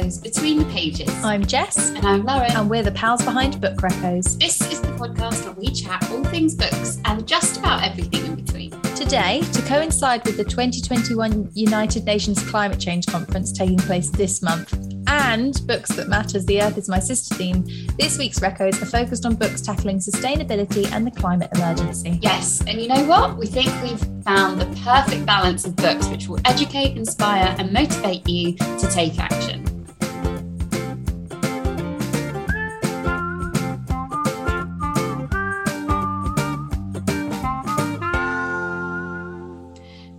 Welcome to Book Reccos Between the Pages. I'm Jess, and I'm Lauren. and we're the pals behind Book Reccos. This is the podcast where we chat all things books and just about everything in between. Today, to coincide with the 2021 United Nations Climate Change Conference taking place this month, and Books That Matter's, The Earth is My Sister theme, this week's Reccos are focused on books tackling sustainability and the climate emergency. Yes, and you know what? We think we've found the perfect balance of books which will educate, inspire, and motivate you to take action.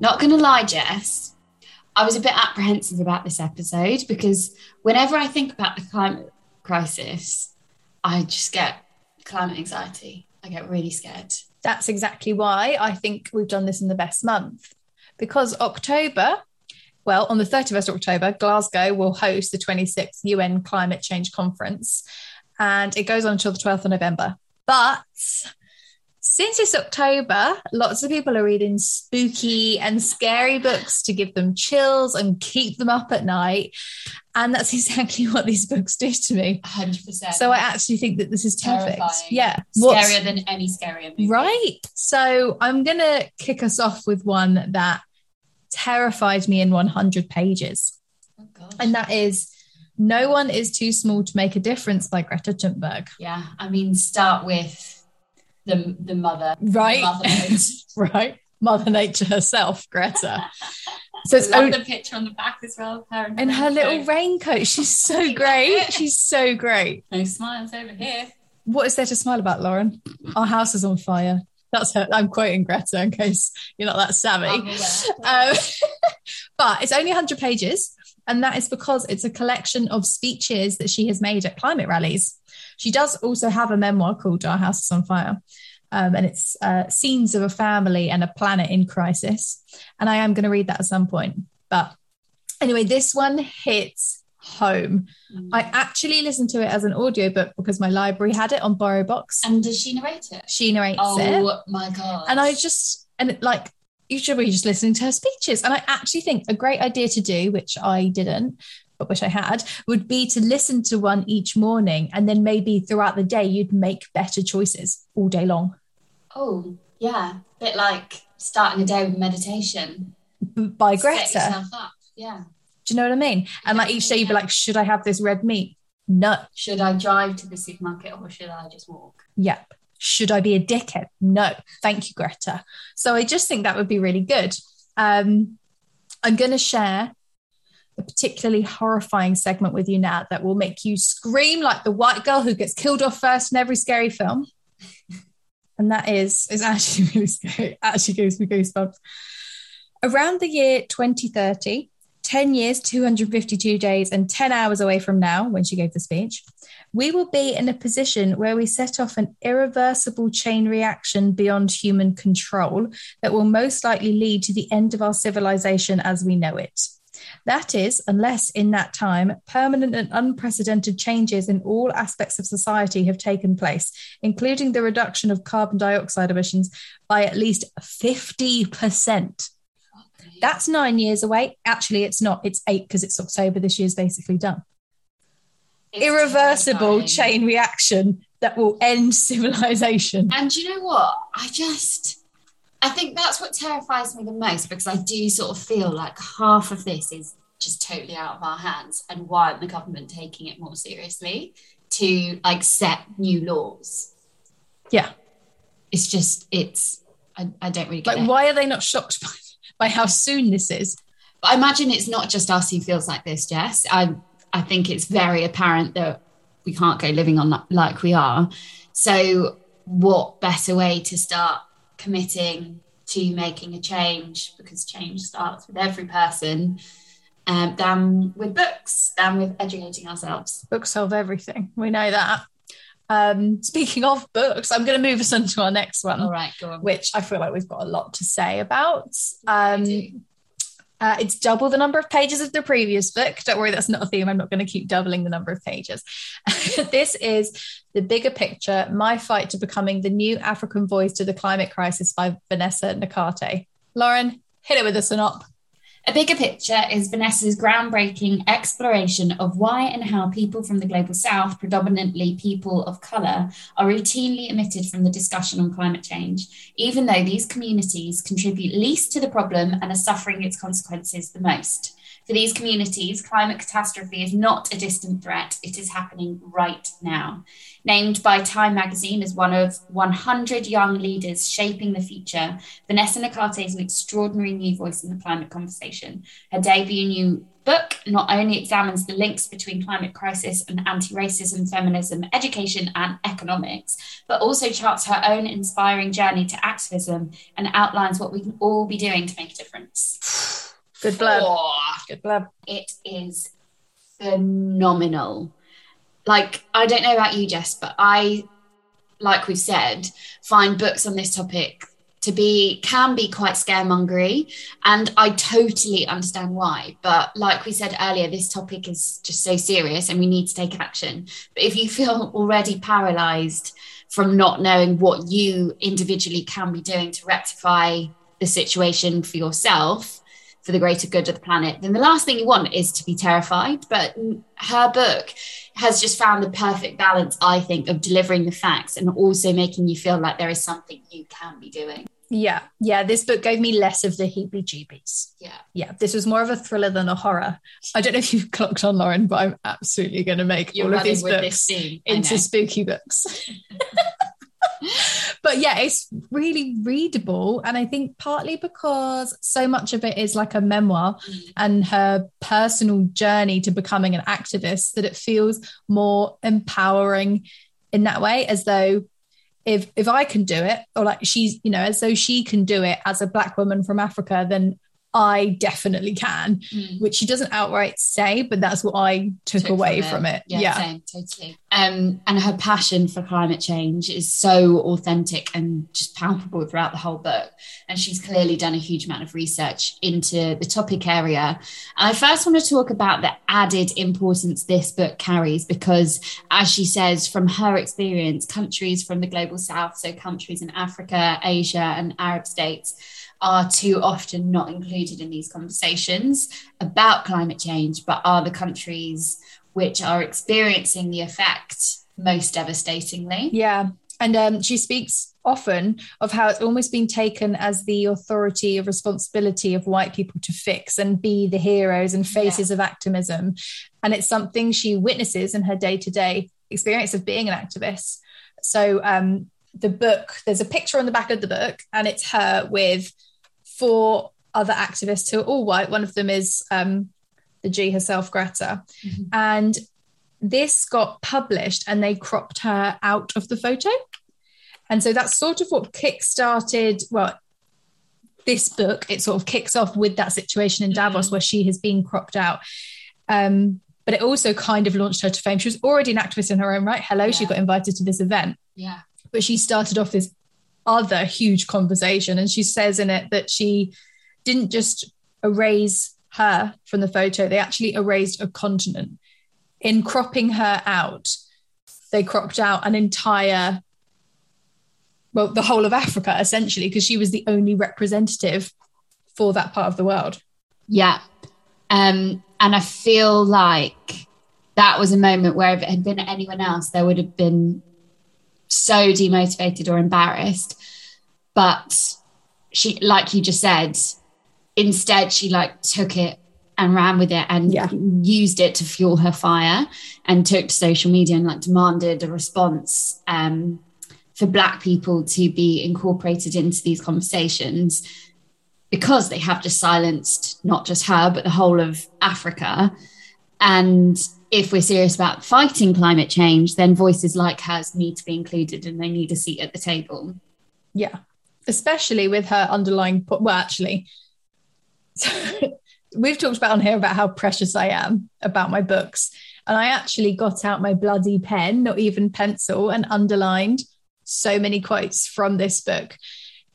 Not going to lie, Jess, I was a bit apprehensive about this episode because whenever I think about the climate crisis, I just get climate anxiety. I get really scared. That's exactly why I think we've done this in the best month. Because October, well, on the 31st of October, Glasgow will host the 26th UN Climate Change Conference, and it goes on until the 12th of November. But since it's October, lots of people are reading spooky and scary books to give them chills and keep them up at night. And that's exactly what these books do to me. 100%. So I actually think that this is perfect. Terrifying. Yeah. scarier than any scarier movie. Right. So I'm going to kick us off with one that terrified me in 100 pages. Oh, gosh. And that is No One is Too Small to Make a Difference by Greta Thunberg. yeah, I mean, start with the the mother. Right. Motherhood. right. Mother Nature herself, Greta. So it's I love the picture on the back as well. Her and and her little raincoat. She's so great. She's so great. No smiles over here. What is there to smile about, Lauren? Our house is on fire. That's her. I'm quoting Greta in case you're not that savvy. Um, but it's only 100 pages, and that is because it's a collection of speeches that she has made at climate rallies. She does also have a memoir called Our House is on Fire, um, and it's uh, scenes of a family and a planet in crisis. And I am going to read that at some point. But anyway, this one hits home. Mm. I actually listened to it as an audiobook because my library had it on BorrowBox. and does she narrate it? She narrates it Oh my god! and I just and it, like you should be just listening to her speeches. And I actually think a great idea to do, which I didn't, but wish I had, would be to listen to one each morning, and then maybe throughout the day you'd make better choices all day long. oh yeah, A bit like starting a day with meditation. B- By Greta. Yeah. do you know what I mean? And like each day you'd be like, should I have this red meat? No. Should I drive to the supermarket or should I just walk? Yep. Should I be a dickhead? No. Thank you, Greta. So I just think that would be really good. Um, I'm going to share a particularly horrifying segment with you now that will make you scream like the white girl who gets killed off first in every scary film. And that is, is actually really scary. It actually gives me goosebumps. Around the year 2030, 10 years, 252 days, and 10 hours away from now, when she gave the speech, we will be in a position where we set off an irreversible chain reaction beyond human control that will most likely lead to the end of our civilization as we know it. That is, unless in that time, permanent and unprecedented changes in all aspects of society have taken place, including the reduction of carbon dioxide emissions by at least 50%. That's nine years away. Actually, it's not. It's eight because it's October. This year's basically done It's irreversible terrifying. chain reaction that will end civilization. And you know what? I just, I think that's what terrifies me the most because I do sort of feel like half of this is just totally out of our hands. And why aren't the government taking it more seriously to like set new laws? Yeah. It's just, it's, I, I don't really get Like, it. why are they not shocked by, by how soon this is? But I imagine it's not just us who feels like this, Jess. I, I think it's very apparent that we can't go living on like, like we are. So, what better way to start committing to making a change? Because change starts with every person, um, than with books, than with educating ourselves. Books solve everything. We know that. Um, speaking of books, I'm going to move us on to our next one, All right, go on. which I feel like we've got a lot to say about. Um. Uh, it's double the number of pages of the previous book. Don't worry, that's not a theme. I'm not going to keep doubling the number of pages. this is The Bigger Picture My Fight to Becoming the New African Voice to the Climate Crisis by Vanessa Nakate. Lauren, hit it with a synop. A bigger picture is Vanessa's groundbreaking exploration of why and how people from the global south, predominantly people of colour, are routinely omitted from the discussion on climate change, even though these communities contribute least to the problem and are suffering its consequences the most. For these communities, climate catastrophe is not a distant threat, it is happening right now. Named by Time magazine as one of 100 young leaders shaping the future, Vanessa Nakate is an extraordinary new voice in the climate conversation. Her debut new book not only examines the links between climate crisis and anti-racism, feminism, education and economics, but also charts her own inspiring journey to activism and outlines what we can all be doing to make a difference. Good blab. Oh, Good blab. It is phenomenal. Like, I don't know about you, Jess, but I, like we've said, find books on this topic to be can be quite scaremongery and i totally understand why but like we said earlier this topic is just so serious and we need to take action but if you feel already paralyzed from not knowing what you individually can be doing to rectify the situation for yourself for the greater good of the planet, then the last thing you want is to be terrified. But her book has just found the perfect balance, I think, of delivering the facts and also making you feel like there is something you can be doing. Yeah, yeah. This book gave me less of the heebie jeebies. Yeah. Yeah. This was more of a thriller than a horror. I don't know if you've clocked on, Lauren, but I'm absolutely going to make You're all of these books into spooky books. but yeah, it's really readable. And I think partly because so much of it is like a memoir mm. and her personal journey to becoming an activist that it feels more empowering in that way, as though if if I can do it, or like she's, you know, as though she can do it as a black woman from Africa, then I definitely can, mm. which she doesn't outright say, but that's what I took, took away from it. From it. Yeah, yeah. Same, totally. Um, and her passion for climate change is so authentic and just palpable throughout the whole book. And she's clearly done a huge amount of research into the topic area. And I first want to talk about the added importance this book carries because, as she says, from her experience, countries from the global south, so countries in Africa, Asia, and Arab states, are too often not included in these conversations about climate change, but are the countries which are experiencing the effect most devastatingly. Yeah. And um, she speaks often of how it's almost been taken as the authority of responsibility of white people to fix and be the heroes and faces yeah. of activism. And it's something she witnesses in her day to day experience of being an activist. So, um, the book, there's a picture on the back of the book, and it's her with four other activists who are all white. One of them is um, the G herself, Greta. Mm-hmm. And this got published and they cropped her out of the photo. And so that's sort of what kickstarted, well, this book. It sort of kicks off with that situation in Davos mm-hmm. where she has been cropped out. Um, but it also kind of launched her to fame. She was already an activist in her own right. Hello, yeah. she got invited to this event. Yeah. But she started off this other huge conversation. And she says in it that she didn't just erase her from the photo, they actually erased a continent. In cropping her out, they cropped out an entire, well, the whole of Africa essentially, because she was the only representative for that part of the world. Yeah. Um, and I feel like that was a moment where if it had been anyone else, there would have been so demotivated or embarrassed. But she, like you just said, instead she like took it and ran with it and yeah. used it to fuel her fire and took to social media and like demanded a response um, for black people to be incorporated into these conversations because they have just silenced not just her but the whole of africa and if we're serious about fighting climate change, then voices like hers need to be included and they need a seat at the table. Yeah, especially with her underlying, well, actually, we've talked about on here about how precious I am about my books. And I actually got out my bloody pen, not even pencil, and underlined so many quotes from this book.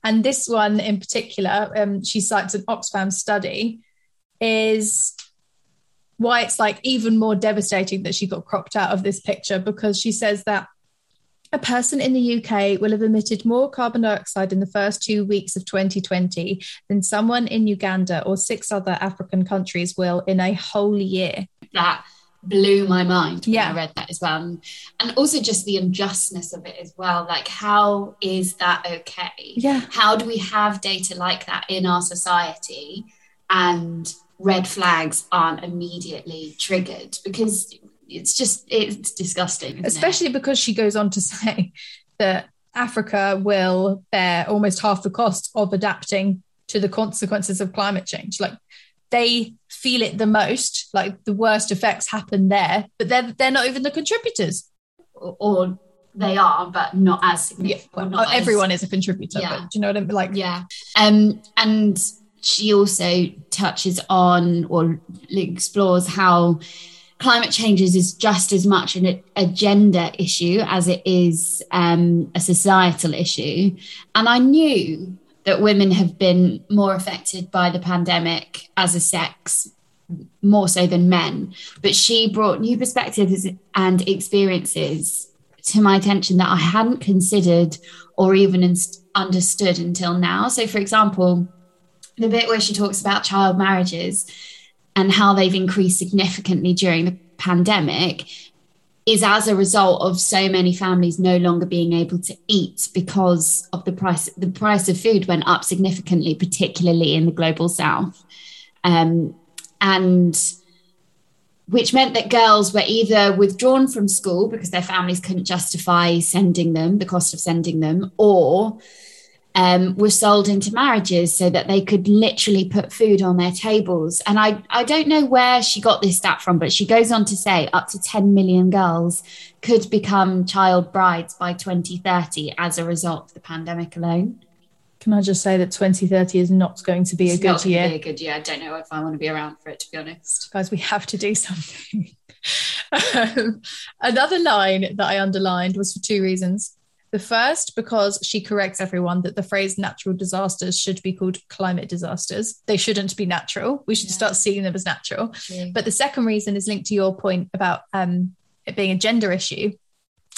And this one in particular, um, she cites an Oxfam study, is why it's like even more devastating that she got cropped out of this picture because she says that A person in the UK will have emitted more carbon dioxide in the first two weeks of 2020 than someone in Uganda or six other African countries will in a whole year. That blew my mind when Yeah. I read that as well. And also just the unjustness of it as well. Like, how is that okay? Yeah. How do we have data like that in our society and red flags aren't immediately triggered? Because it's just, it's disgusting. isn't it? Especially because she goes on to say that Africa will bear almost half the cost of adapting to the consequences of climate change. Like they feel it the most, like the worst effects happen there, but they're they're not even the contributors. or, or they are, but not as Yeah, significant. well, not as- everyone is a contributor, Yeah. but do you know what I mean? Like Yeah. Um, and she also touches on or explores how climate change is just as much an, a gender issue as it is um, a societal issue. And I knew that women have been more affected by the pandemic as a sex more so than men but she brought new perspectives and experiences to my attention that i hadn't considered or even understood until now so for example the bit where she talks about child marriages and how they've increased significantly during the pandemic is as a result of so many families no longer being able to eat because of the price the price of food went up significantly particularly in the global south. Um, and which meant that girls were either withdrawn from school because their families couldn't justify sending them the cost of sending them or um, were sold into marriages so that they could literally put food on their tables. And I, I don't know where she got this stat from, but she goes on to say up to 10 million girls could become child brides by 2030 as a result of the pandemic alone. Can I just say that 2030 is not going to be a It's good not gonna year? Be a good year. I don't know if I want to be around for it, to be honest. Guys, we have to do something. um, another line that I underlined was for two reasons. The first, because she corrects everyone that the phrase natural disasters should be called climate disasters. They shouldn't be natural. We should Yeah. start seeing them as natural. But the second reason is linked to your point about um, it being a gender issue.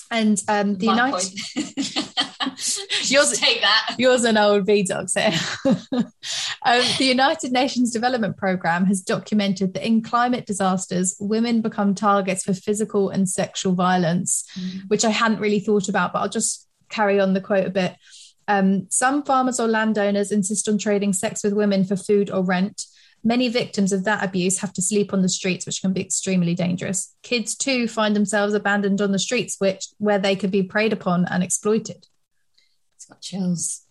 And um, the My United. Yours- take that. Yours and old V dogs here. um, the United Nations Development Programme has documented that in climate disasters, women become targets for physical and sexual violence, which I hadn't really thought about, but I'll just carry on the quote a bit. Um, some farmers or landowners insist on trading sex with women for food or rent. Many victims of that abuse have to sleep on the streets, which can be extremely dangerous. Kids too find themselves abandoned on the streets, which where they could be preyed upon and exploited It's got chills.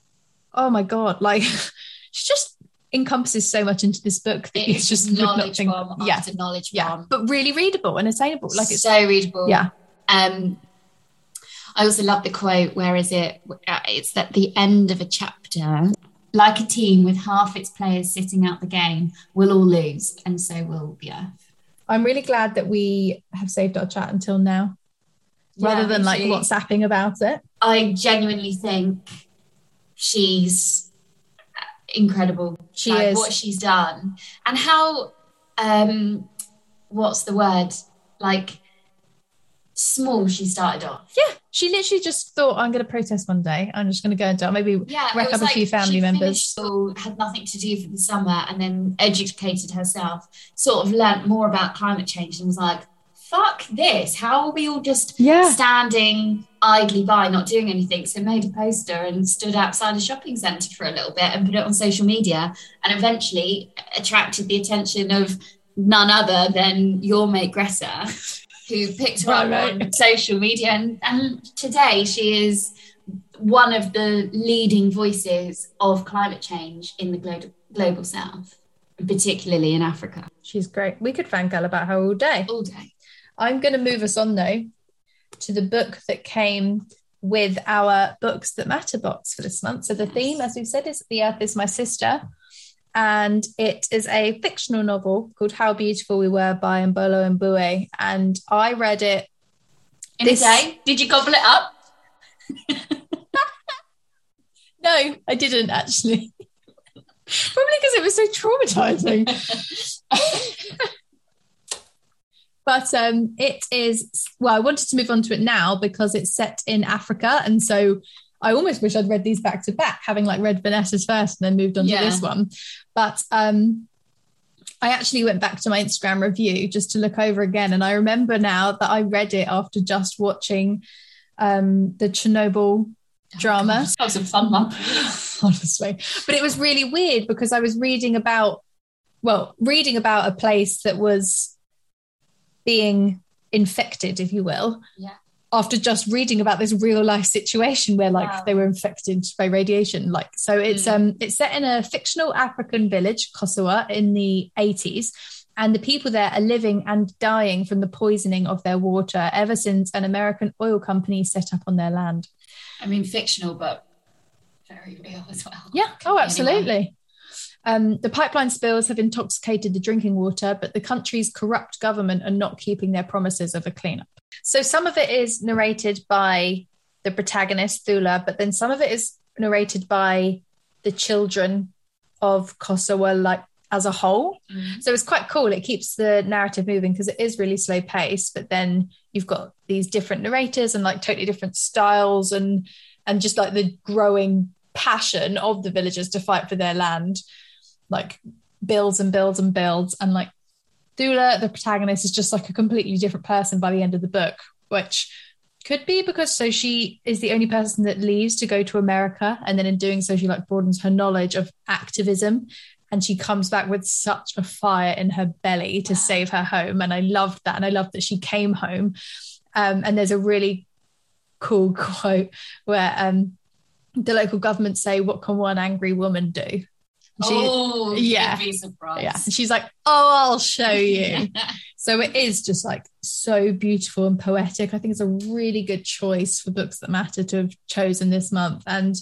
oh my god like she just encompasses so much into this book that It's just knowledge nothing- bomb yeah after knowledge yeah bomb. but really readable and attainable like it's so readable. yeah Um, I also love the quote. Where is it? Uh, It's at the end of a chapter. Like a team with half its players sitting out the game, we'll all lose, and so will the earth. i'm really glad that we have saved our chat until now rather Yeah, than like too. whatsapping about it I genuinely think she's incredible. She Like, is. what she's done and how um what's the word like small she started off. yeah she literally just thought i'm going to protest one day i'm just going to go and do it. maybe Yeah, Rack up a few family members. School, had nothing to do for the summer, and then educated herself. Sort of learnt more about climate change, and was like, "Fuck this! How are we all just yeah standing idly by, not doing anything?" So made a poster and stood outside a shopping centre for a little bit and put it on social media, and eventually attracted the attention of none other than your mate Greta, who picked her up Right, on social media, and, and today she is one of the leading voices of climate change in the global global south, particularly in Africa. she's great we could fangirl about her all day All day. I'm going to move us on though to the book that came with our Books That Matter box for this month. So the theme, as we've said, is The Earth is My Sister. And it is a fictional novel called How Beautiful We Were by Imbolo Mbue. And I read it. In This- a day, did you gobble it up? No, I didn't actually. Probably because it was so traumatizing. but um, it is well. I wanted to move on to it now because it's set in Africa, and so I almost wish I'd read these back to back, having like read Vanessa's first and then moved on yeah. to this one. But um, I actually went back to my Instagram review just to look over again, and I remember now that I read it after just watching um, the Chernobyl oh, drama. that was a fun one, honestly. But it was really weird because I was reading about, well, reading about a place that was being infected, if you will. Yeah. After just reading about this real life situation where like wow. they were infected by radiation, like so it's mm. um it's set in a fictional African village, Kosawa, in the 80s and the people there are living and dying from the poisoning of their water ever since an American oil company set up on their land. I mean, fictional, but very real as well. Yeah. oh, absolutely. Um, the pipeline spills have intoxicated the drinking water, but the country's corrupt government are not keeping their promises of a cleanup. So some of it is narrated by the protagonist, Thula, but then some of it is narrated by the children of Kosawa, like as a whole. Mm. So it's quite cool. It keeps the narrative moving because it is really slow paced, but then you've got these different narrators and like totally different styles and and just like the growing passion of the villagers to fight for their land, like builds and builds and builds. And like Thula, the protagonist, is just like a completely different person by the end of the book, which could be because so she is the only person that leaves to go to America, and then in doing so, she like broadens her knowledge of activism and she comes back with such a fire in her belly to save her home and i loved that and i loved that she came home. Um, and there's a really cool quote where um, the local government say what can one angry woman do she, oh yeah yeah she's like oh i'll show you so it is just like so beautiful and poetic i think it's a really good choice for books that matter to have chosen this month and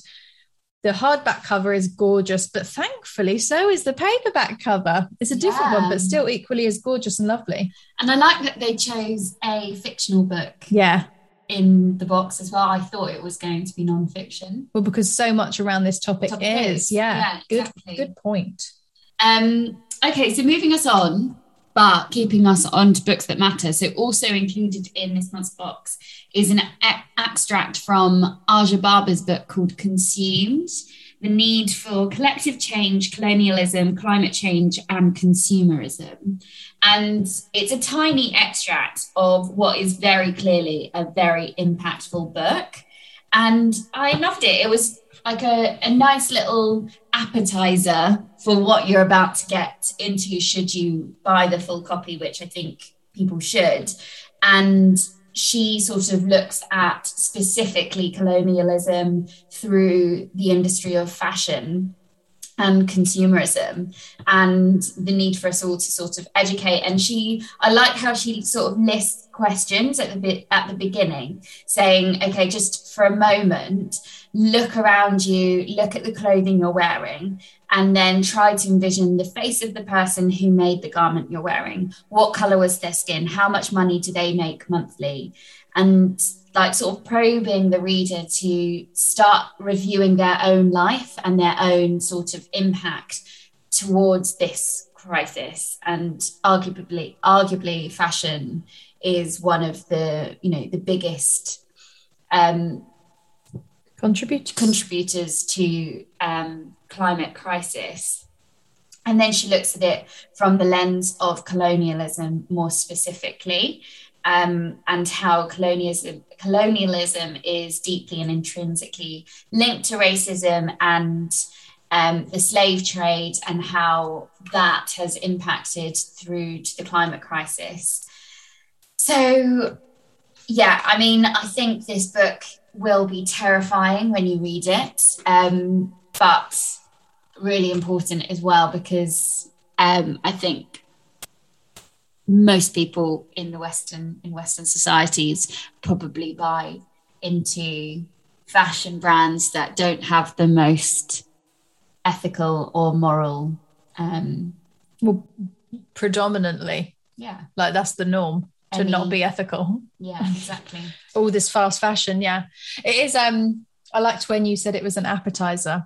the hardback cover is gorgeous, but thankfully, so is the paperback cover. It's a different yeah. one, but still equally as gorgeous and lovely. And I like that they chose a fictional book. Yeah. In the box as well. I thought it was going to be non-fiction. Well, because so much around this topic, topic is. is. Yeah. yeah exactly. Good good point. Um, okay, so moving us on, but keeping us on to books that matter. So, also included in this month's box is an e- extract from Aja Barber's book called Consumed The Need for Collective Change, Colonialism, Climate Change, and Consumerism. And it's a tiny extract of what is very clearly a very impactful book. And I loved it. It was like a, a nice little appetizer for what you're about to get into should you buy the full copy, which I think people should. And she sort of looks at specifically colonialism through the industry of fashion and consumerism and the need for us all to sort of educate. And she i like how she sort of lists questions at the bit at the beginning saying okay just for a moment look around you, look at the clothing you're wearing, and then try to envision the face of the person who made the garment you're wearing. What color was their skin? How much money do they make monthly? And like sort of probing the reader to start reviewing their own life and their own sort of impact towards this crisis. And arguably, arguably, fashion is one of the you know the biggest um, contributors contributors to um, climate crisis. And then she looks at it from the lens of colonialism more specifically, um, and how colonialism colonialism is deeply and intrinsically linked to racism and um, the slave trade, and how that has impacted through to the climate crisis. So, yeah, I mean, I think this book will be terrifying when you read it, um, but really important as well because um, I think most people in the Western in Western societies probably buy into fashion brands that don't have the most ethical or moral. Um, well, predominantly, yeah, like that's the norm to Any, not be ethical. Yeah, exactly. All this fast fashion, yeah. It is um I liked when you said it was an appetizer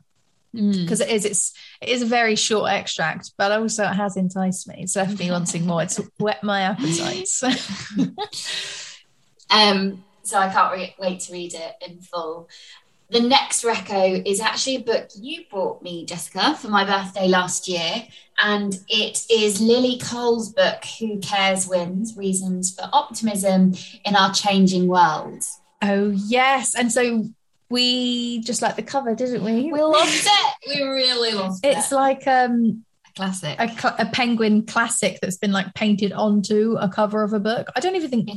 because mm. it is it's it is a very short extract but also it has enticed me it's left me wanting more it's whet my appetites um so i can't re- wait to read it in full the next recco is actually a book you bought me jessica for my birthday last year and it is lily cole's book who cares wins reasons for optimism in our changing world oh yes and so we just like the cover, didn't we? We loved it. We really loved it. It's like um classic, a, a, penguin classic that's been like painted onto a cover of a book. I don't even think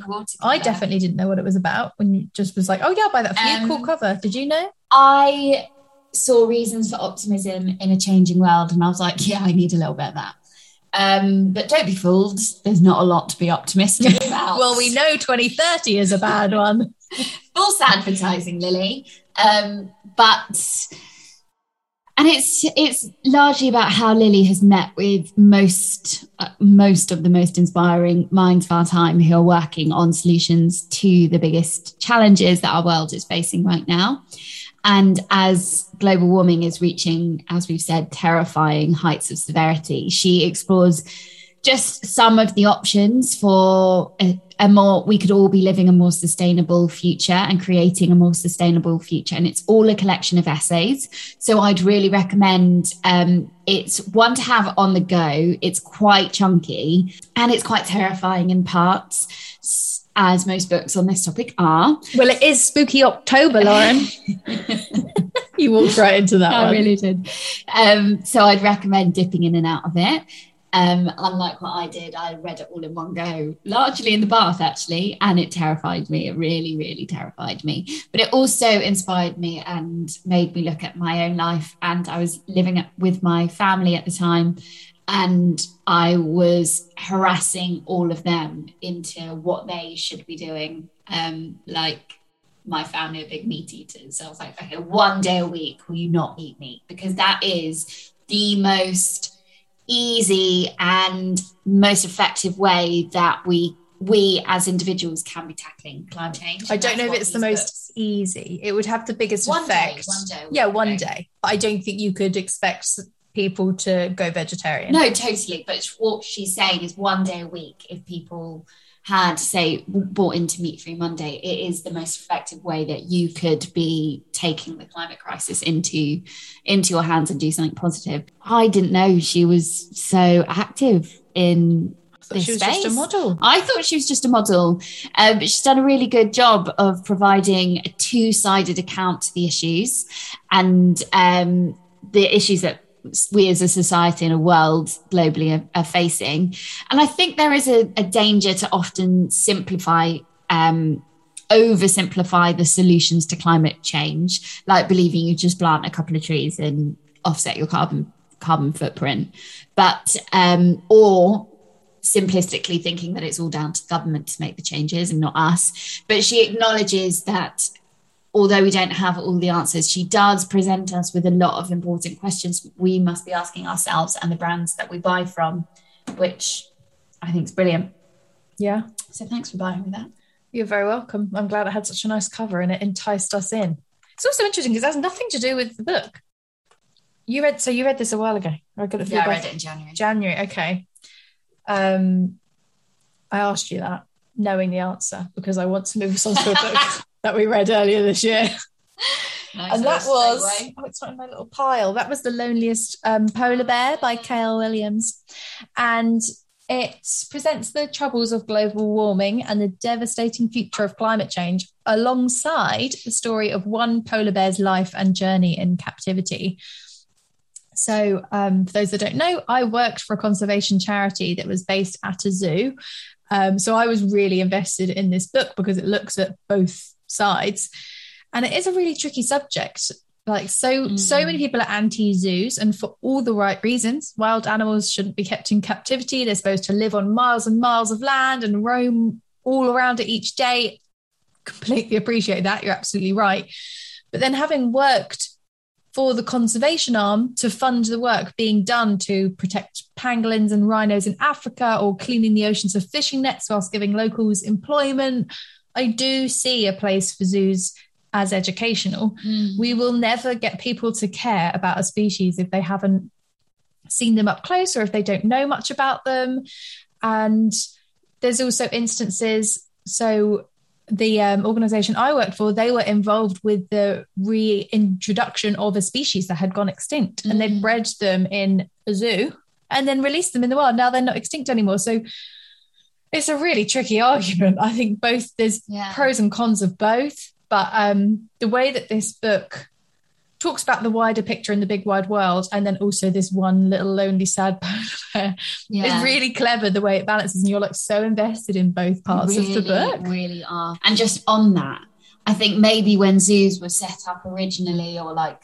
I definitely didn't know what it was about when you just was like, oh yeah, I'll buy that for um, you. Cool cover. Did you know? I saw reasons for optimism in a changing world, and I was like, yeah, I need a little bit of that. Um, but don't be fooled. There's not a lot to be optimistic about. well, we know 2030 is a bad one. False advertising, Lily. Um, but and it's it's largely about how Lily has met with most uh, most of the most inspiring minds of our time who are working on solutions to the biggest challenges that our world is facing right now. And as global warming is reaching, as we've said, terrifying heights of severity, she explores just some of the options for a, a, more we could all be living a more sustainable future and creating a more sustainable future. And it's all a collection of essays. So i'd really recommend um, it's one to have on the go. It's quite chunky and it's quite terrifying in parts as most books on this topic are. Well it is spooky october lauren. You walked right into that I one. really did. Um, so i'd recommend dipping in and out of it um, unlike what I did, I read it all in one go, largely in the bath actually, and it terrified me. It really, really terrified me. But it also inspired me and made me look at my own life. And I was living with my family at the time, and I was harassing all of them into what they should be doing. Um, like my family are big meat eaters. So I was like, okay, one day a week, will you not eat meat? Because that is the most easy and most effective way that we we as individuals can be tackling climate change. I don't know if it's the most books. easy. It would have the biggest one effect. Day, one day. Yeah, one day. But I don't think you could expect people to go vegetarian. No, totally. But what she's saying is one day a week if people had, say, bought into Meat Free Monday, it is the most effective way that you could be taking the climate crisis into into your hands and do something positive. I didn't know she was so active in this she was space. just a model. I thought she was just a model, um, but she's done a really good job of providing a two-sided account to the issues and um, the issues that we as a society and a world globally are, are facing. And I think there is a, a danger to often simplify um, oversimplify the solutions to climate change, like believing you just plant a couple of trees and offset your carbon carbon footprint, but um, or simplistically thinking that it's all down to government to make the changes and not us. But she acknowledges that although we don't have all the answers, she does present us with a lot of important questions we must be asking ourselves and the brands that we buy from, which I think is brilliant. Yeah. So thanks for buying me that. You're very welcome. I'm glad it had such a nice cover and it enticed us in. It's also interesting because it has nothing to do with the book. You read so you read this a while ago. I got it. Yeah, I read it in January. January, okay. Um, I asked you that knowing the answer because I want to move us on to a book that we read earlier this year. Nice and that was oh, it's not in my little pile. That was the loneliest um, polar bear by Kale Williams, and it presents the troubles of global warming and the devastating future of climate change alongside the story of one polar bear's life and journey in captivity. So, um, for those that don't know, I worked for a conservation charity that was based at a zoo. Um, so, I was really invested in this book because it looks at both sides. And it is a really tricky subject. Like so mm. so many people are anti zoos and for all the right reasons. Wild animals shouldn't be kept in captivity. They're supposed to live on miles and miles of land and roam all around it each day. Completely appreciate that. You're absolutely right. But then having worked for the conservation arm to fund the work being done to protect pangolins and rhinos in Africa or cleaning the oceans of fishing nets whilst giving locals employment I do see a place for zoos as educational. Mm. We will never get people to care about a species if they haven't seen them up close or if they don't know much about them. And there's also instances, so the um, organization I worked for, they were involved with the reintroduction of a species that had gone extinct, mm. and they'd mm. bred them in a zoo and then released them in the wild. Now they're not extinct anymore. So it's a really tricky argument. I think both there's yeah. pros and cons of both, but um, the way that this book talks about the wider picture in the big wide world and then also this one little lonely sad polar yeah. it's really clever the way it balances and you're like so invested in both parts really, of the book really are and just on that i think maybe when zoos were set up originally or like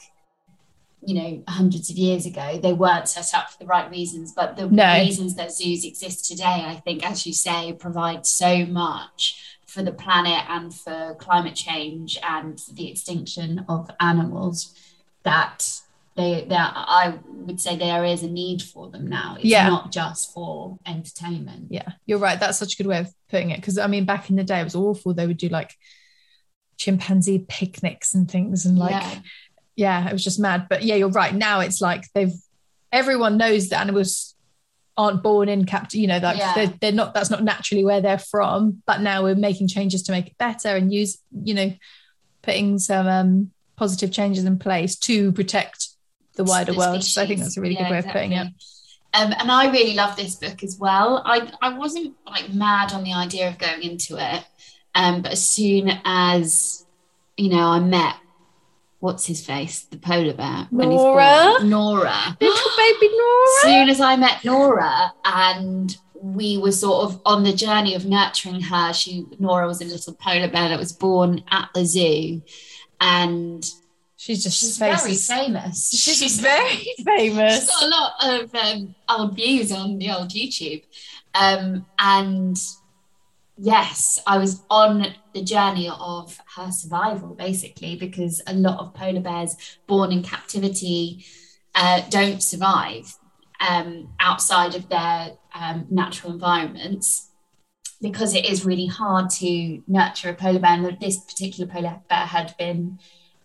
you know hundreds of years ago they weren't set up for the right reasons but the no. reasons that zoos exist today i think as you say provide so much for the planet and for climate change and the extinction of animals that they there I would say there is a need for them now. It's yeah. not just for entertainment. Yeah, you're right. That's such a good way of putting it. Because I mean, back in the day, it was awful. They would do like chimpanzee picnics and things, and like, yeah, yeah it was just mad. But yeah, you're right. Now it's like they've everyone knows that animals aren't born in captive. You know, like yeah. they're, they're not. That's not naturally where they're from. But now we're making changes to make it better and use. You know, putting some um positive changes in place to protect the wider the world. So I think that's a really yeah, good way exactly. of putting it. Um, and I really love this book as well. I, I wasn't like mad on the idea of going into it. Um, but as soon as, you know, I met what's his face, the polar bear. Nora. Nora. Little baby Nora. As soon as I met Nora and we were sort of on the journey of nurturing her, she Nora was a little polar bear that was born at the zoo and she's just she's very famous. She's, she's very famous. She's got a lot of um, old views on the old YouTube, um, and yes, I was on the journey of her survival basically because a lot of polar bears born in captivity uh, don't survive um, outside of their um, natural environments because it is really hard to nurture a polar bear. And this particular polar bear had been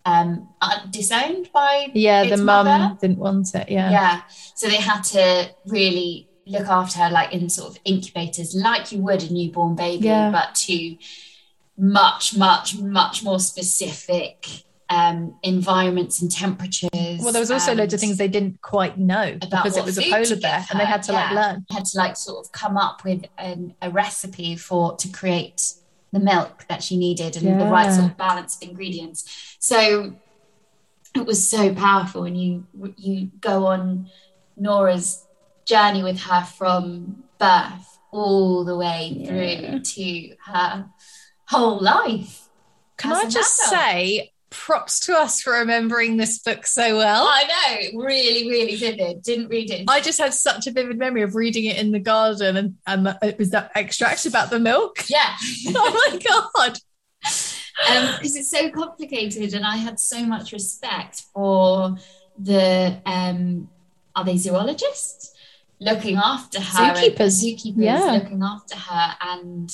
um, disowned by yeah, the mum didn't want it. Yeah, yeah. So they had to really look after her like in sort of incubators, like you would a newborn baby, yeah. but to much, much, much more specific um, environments and temperatures. Well, there was also loads of things they didn't quite know because it was a polar bear, and they had to yeah. like learn. Had to like sort of come up with an, a recipe for to create the milk that she needed and yeah. the right sort of balance of ingredients. So it was so powerful, and you you go on Nora's journey with her from birth all the way through to her whole life. Can I just say, props to us for remembering this book so well. I know, really, really vivid. Didn't read it. I just had such a vivid memory of reading it in the garden, and, and it was that extract about the milk. Yeah. oh my god. Because um, it's so complicated, and I had so much respect for the um, are they zoologists looking after her, zookeepers, zookeepers yeah. looking after her, and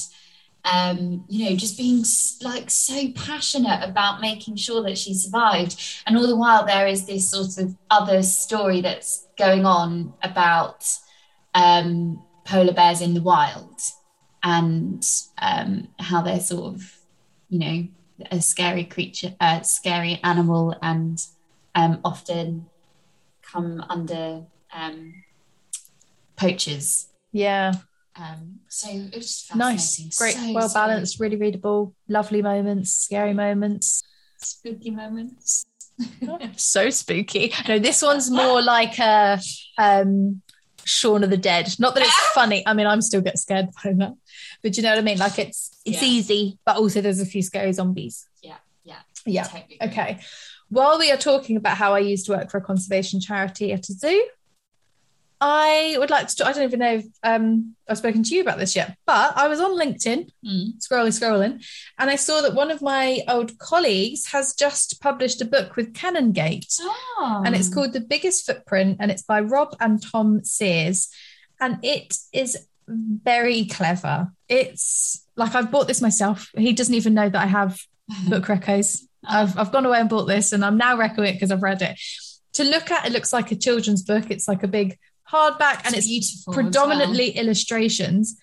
um, you know, just being like so passionate about making sure that she survived. And all the while, there is this sort of other story that's going on about um, polar bears in the wild and um, how they're sort of, you know, a scary creature, a scary animal, and um, often come under um, poachers. Yeah. Um, so it was nice, great, so well balanced, really readable, lovely moments, scary moments, spooky moments. so spooky. No, this one's more like a um, Shaun of the Dead. Not that it's funny. I mean, I'm still get scared by that, but you know what I mean. Like it's it's yeah. easy, but also there's a few scary zombies. Yeah, yeah, yeah. Totally okay. While we are talking about how I used to work for a conservation charity at a zoo, I would like to. I don't even know if um, I've spoken to you about this yet, but I was on LinkedIn, mm. scrolling, scrolling, and I saw that one of my old colleagues has just published a book with Canongate, oh. and it's called The Biggest Footprint, and it's by Rob and Tom Sears, and it is very clever. It's like I've bought this myself. He doesn't even know that I have book reccos. I've, I've gone away and bought this and I'm now recommending it because I've read it. To look at, it looks like a children's book. It's like a big hardback and it's beautiful. predominantly illustrations.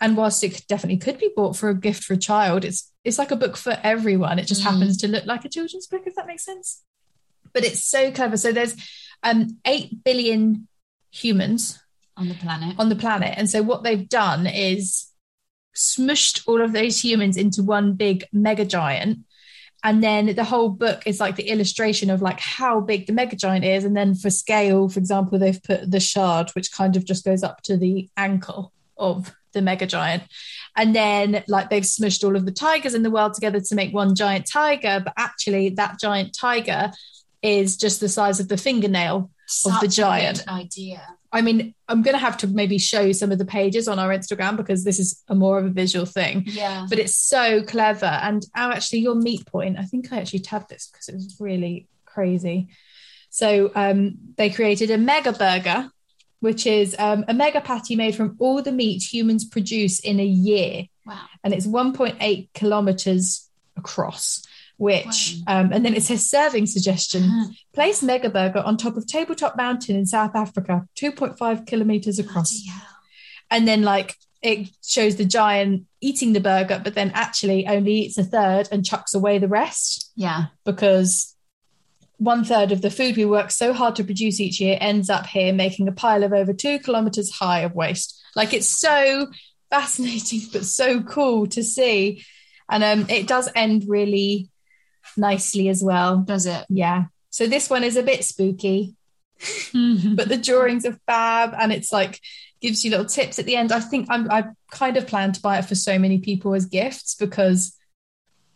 And whilst it definitely could be bought for a gift for a child, it's it's like a book for everyone. It just Mm. happens to look like a children's book, if that makes sense. But it's so clever. So there's um, eight billion humans on the planet. on the planet. And so what they've done is smushed all of those humans into one big mega giant. And then the whole book is like the illustration of like how big the mega giant is. And then for scale, for example, they've put the shard, which kind of just goes up to the ankle of the mega giant. And then like they've smushed all of the tigers in the world together to make one giant tiger. But actually, that giant tiger is just the size of the fingernail of the Such giant. idea. I mean, I'm going to have to maybe show you some of the pages on our Instagram because this is a more of a visual thing. Yeah. But it's so clever. And oh, actually, your meat point, I think I actually tabbed this because it was really crazy. So um, they created a mega burger, which is um, a mega patty made from all the meat humans produce in a year. Wow. And it's 1.8 kilometers across. Which, um, and then it says serving suggestion Place Mega Burger on top of Tabletop Mountain in South Africa, 2.5 kilometers across. And then, like, it shows the giant eating the burger, but then actually only eats a third and chucks away the rest Yeah. because one third of the food we work so hard to produce each year ends up here making a pile of over two kilometers high of waste. Like, it's so fascinating, but so cool to see. And um, it does end really nicely as well. Does it? Yeah. So this one is a bit spooky, but the drawings are fab and it's like gives you little tips at the end. I think I'm I kind of plan to buy it for so many people as gifts because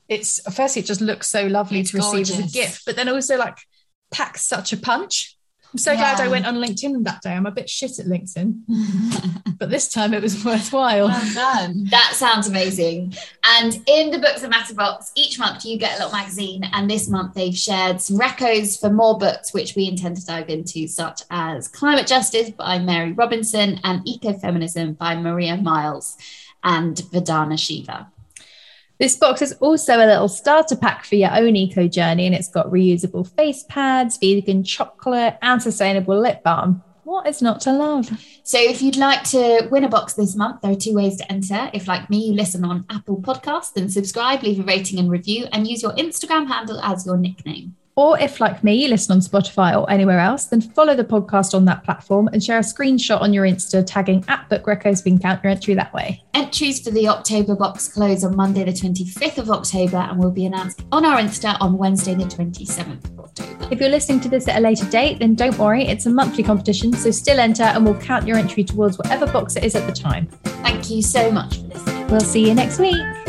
it's firstly it just looks so lovely It's to receive as a gift, but then also like packs such a punch. I'm so glad I went on LinkedIn that day. I'm a bit shit at LinkedIn, but this time it was worthwhile. well done. That sounds amazing. And in the Books That Matter box, each month you get a little magazine. And this month they've shared some reccos for more books, which we intend to dive into, such as Climate Justice by Mary Robinson and Ecofeminism by Maria Miles and Vandana Shiva. This box is also a little starter pack for your own eco journey, and it's got reusable face pads, vegan chocolate, and sustainable lip balm. What is not to love? So if you'd like to win a box this month, there are two ways to enter. If, like me, you listen on Apple Podcasts, then subscribe, leave a rating and review, and use your Instagram handle as your nickname. Or if, like me, you listen on Spotify or anywhere else, then follow the podcast on that platform and share a screenshot on your Insta tagging at Book so we can count your entry that way. Entries for the October box close on Monday, the 25th of October, and will be announced on our Insta on Wednesday, the 27th of October. If you're listening to this at a later date, then don't worry, it's a monthly competition, so still enter and we'll count your entry towards whatever box it is at the time. Thank you so much for listening. We'll see you next week.